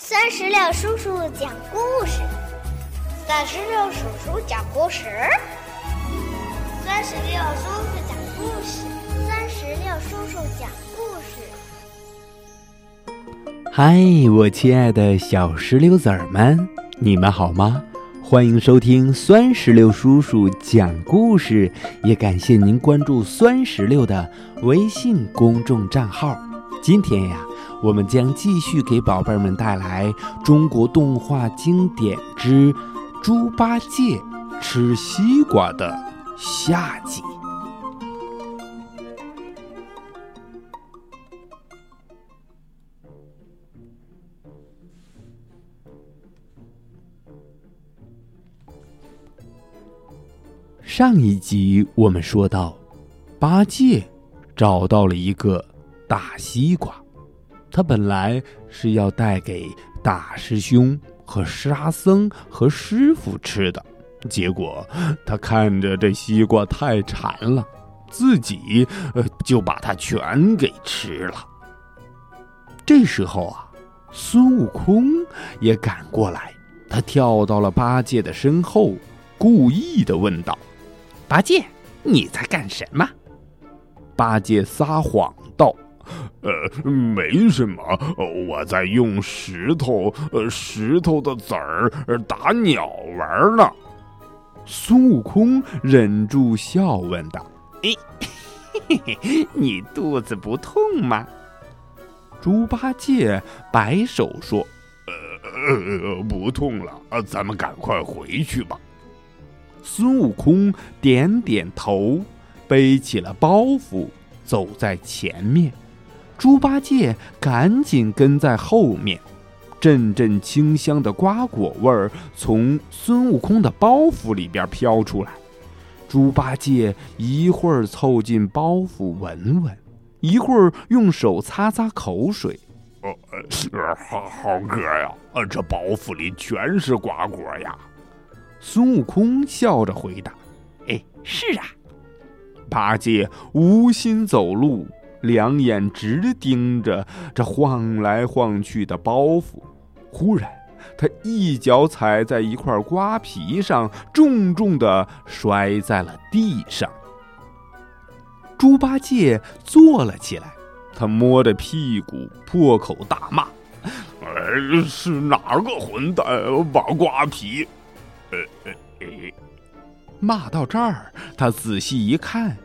三十六叔叔讲故事，三十六叔叔讲故事，三十六叔叔讲故事，三十六叔叔讲故事。嗨，我亲爱的小石榴籽儿们，你们好吗？欢迎收听酸石榴叔叔讲故事，也感谢您关注酸石榴的微信公众账号。今天呀。我们将继续给宝贝们带来中国动画经典之《猪八戒吃西瓜》的下集。上一集我们说到，八戒找到了一个大西瓜。他本来是要带给大师兄和沙僧和师傅吃的，结果他看着这西瓜太馋了，自己呃就把它全给吃了。这时候啊，孙悟空也赶过来，他跳到了八戒的身后，故意的问道：“八戒，你在干什么？”八戒撒谎道。呃，没什么，我在用石头，呃，石头的籽儿打鸟玩呢。孙悟空忍住笑问道：“嘿，你肚子不痛吗？”猪八戒摆手说：“呃，不痛了，咱们赶快回去吧。”孙悟空点点头，背起了包袱，走在前面。猪八戒赶紧跟在后面，阵阵清香的瓜果味儿从孙悟空的包袱里边飘出来。猪八戒一会儿凑近包袱闻闻，一会儿用手擦擦口水。呃，呃好好哥呀，呃这包袱里全是瓜果呀！孙悟空笑着回答：“哎，是啊。”八戒无心走路。两眼直盯着这晃来晃去的包袱，忽然，他一脚踩在一块瓜皮上，重重的摔在了地上。猪八戒坐了起来，他摸着屁股，破口大骂：“哎，是哪个混蛋把瓜皮……”呃，骂到这儿，他仔细一看。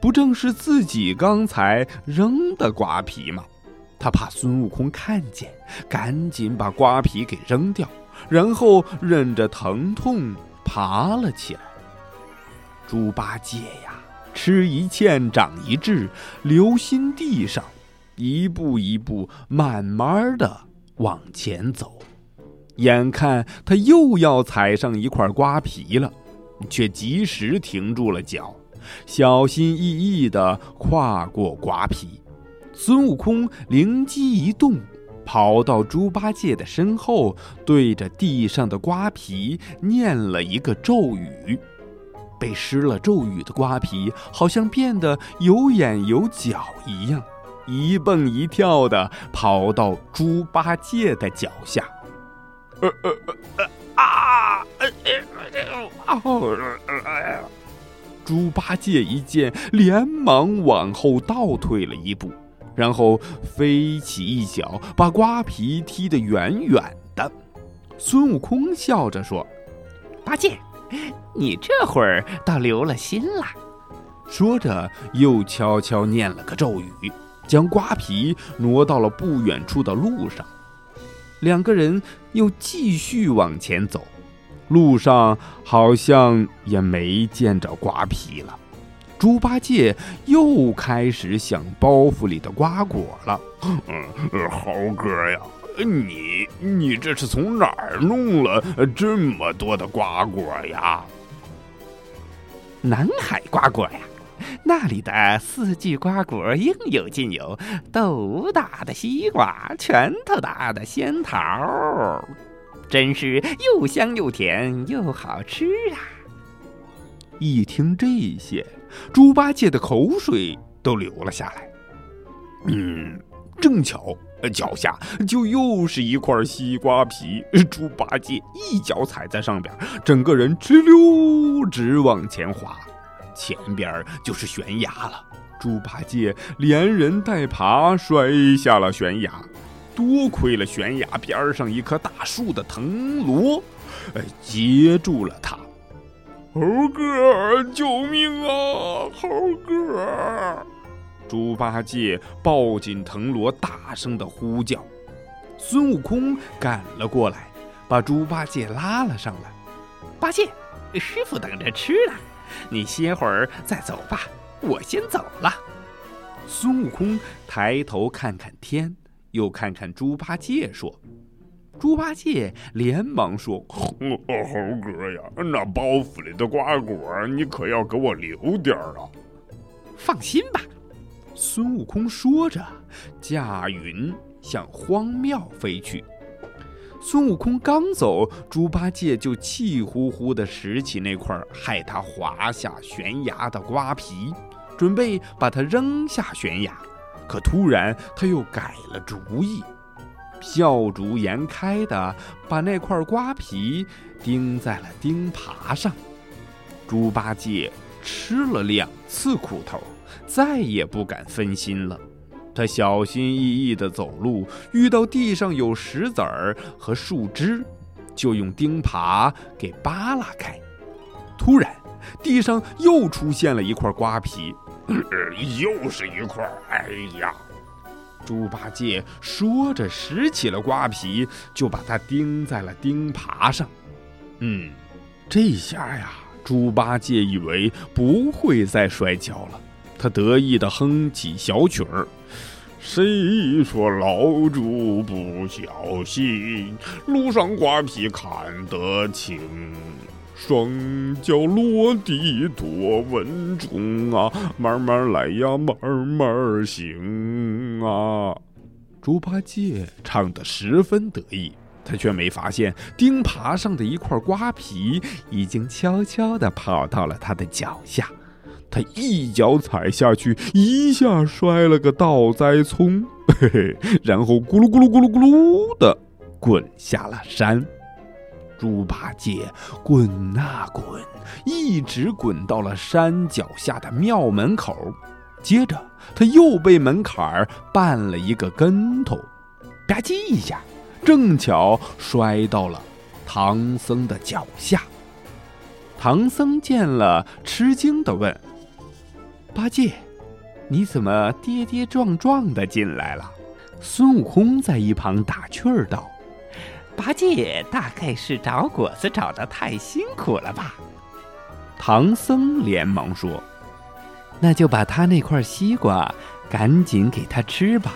不正是自己刚才扔的瓜皮吗？他怕孙悟空看见，赶紧把瓜皮给扔掉，然后忍着疼痛爬了起来。猪八戒呀，吃一堑长一智，留心地上，一步一步慢慢的往前走。眼看他又要踩上一块瓜皮了，却及时停住了脚。小心翼翼地跨过瓜皮，孙悟空灵机一动，跑到猪八戒的身后，对着地上的瓜皮念了一个咒语。被施了咒语的瓜皮好像变得有眼有角一样，一蹦一跳地跑到猪八戒的脚下。呃呃呃啊！呃呃哦！猪八戒一见，连忙往后倒退了一步，然后飞起一脚，把瓜皮踢得远远的。孙悟空笑着说：“八戒，你这会儿倒留了心了。”说着，又悄悄念了个咒语，将瓜皮挪到了不远处的路上。两个人又继续往前走。路上好像也没见着瓜皮了，猪八戒又开始想包袱里的瓜果了。嗯，猴哥呀，你你这是从哪儿弄了这么多的瓜果呀？南海瓜果呀，那里的四季瓜果应有尽有，豆大的西瓜，拳头大的仙桃。真是又香又甜又好吃啊！一听这些，猪八戒的口水都流了下来。嗯，正巧脚下就又是一块西瓜皮。猪八戒一脚踩在上边，整个人直溜直往前滑，前边就是悬崖了。猪八戒连人带爬摔下了悬崖，多亏了悬崖边上一棵大树的藤萝，哎，接住了他。猴哥，救命啊！猴哥！猪八戒抱紧藤萝，大声的呼叫。孙悟空赶了过来，把猪八戒拉了上来。八戒，师傅等着吃呢，你歇会儿再走吧。我先走了。孙悟空抬头看看天，又看看猪八戒，说：“猪八戒连忙说：‘猴哥呀，那包袱里的瓜果，你可要给我留点儿啊！’放心吧。”孙悟空说着，驾云向荒庙飞去。孙悟空刚走，猪八戒就气呼呼地拾起那块害他滑下悬崖的瓜皮，准备把它扔下悬崖。可突然他又改了主意，笑逐颜开地把那块瓜皮钉在了钉耙上。猪八戒吃了两次苦头，再也不敢分心了。他小心翼翼地走路，遇到地上有石子儿和树枝，就用钉耙给扒拉开。突然，地上又出现了一块瓜皮，又是一块！哎呀！猪八戒说着，拾起了瓜皮，就把它钉在了钉耙上。嗯，这下呀，猪八戒以为不会再摔跤了。他得意地哼起小曲儿。谁说老猪不小心？路上瓜皮看得清，双脚落地多稳重啊！慢慢来呀，慢慢行啊！猪八戒唱得十分得意，他却没发现钉耙上的一块瓜皮已经悄悄地跑到了他的脚下。他一脚踩下去，一下摔了个倒栽葱，嘿嘿，然后咕噜咕噜咕噜咕噜的滚下了山。猪八戒滚啊滚，一直滚到了山脚下的庙门口，接着他又被门槛儿绊了一个跟头，吧唧一下，正巧摔到了唐僧的脚下。唐僧见了，吃惊的问。八戒，你怎么跌跌撞撞的进来了？孙悟空在一旁打趣儿道：“八戒大概是找果子找的太辛苦了吧？”唐僧连忙说：“那就把他那块西瓜赶紧给他吃吧。”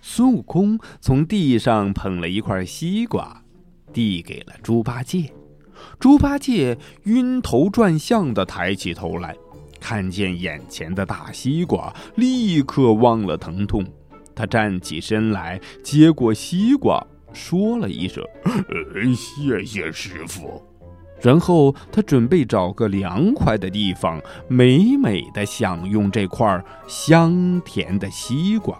孙悟空从地上捧了一块西瓜，递给了猪八戒。猪八戒晕头转向的抬起头来。看见眼前的大西瓜，立刻忘了疼痛。他站起身来，接过西瓜，说了一声：“谢谢师傅。”然后他准备找个凉快的地方，美美的享用这块香甜的西瓜。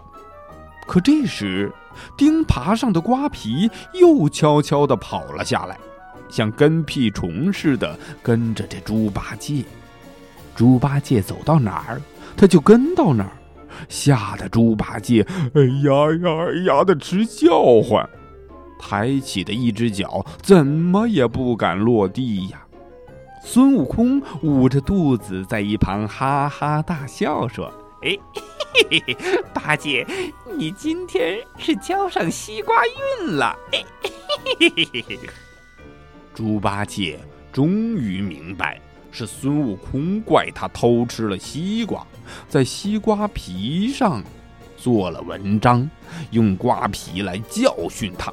可这时，钉耙上的瓜皮又悄悄地跑了下来，像跟屁虫似的跟着这猪八戒。猪八戒走到哪儿，他就跟到哪儿，吓得猪八戒哎呀呀呀的直叫唤，抬起的一只脚怎么也不敢落地呀。孙悟空捂着肚子在一旁哈哈大笑说：“哎，嘿嘿嘿，八戒，你今天是交上西瓜运了。”哎，嘿嘿嘿嘿。猪八戒终于明白。是孙悟空怪他偷吃了西瓜，在西瓜皮上做了文章，用瓜皮来教训他。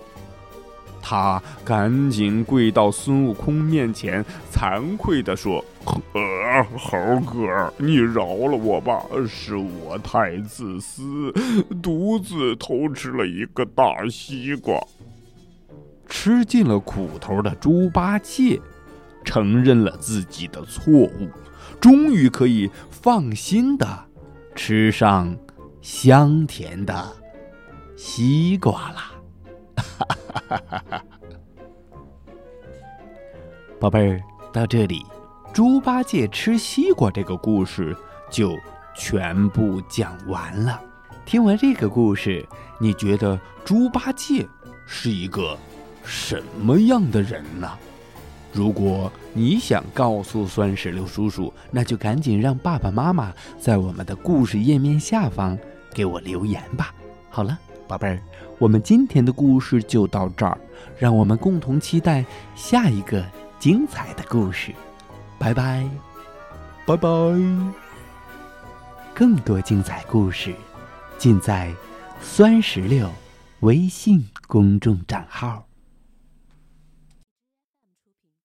他赶紧跪到孙悟空面前，惭愧地说：“呃，猴哥，你饶了我吧，是我太自私，独自偷吃了一个大西瓜。”吃尽了苦头的猪八戒。承认了自己的错误，终于可以放心的吃上香甜的西瓜啦。宝贝儿，到这里，猪八戒吃西瓜这个故事就全部讲完了。听完这个故事，你觉得猪八戒是一个什么样的人呢？如果你想告诉酸石榴叔叔，那就赶紧让爸爸妈妈在我们的故事页面下方给我留言吧。好了，宝贝儿，我们今天的故事就到这儿，让我们共同期待下一个精彩的故事。拜拜，拜拜。更多精彩故事，尽在酸石榴微信公众账号。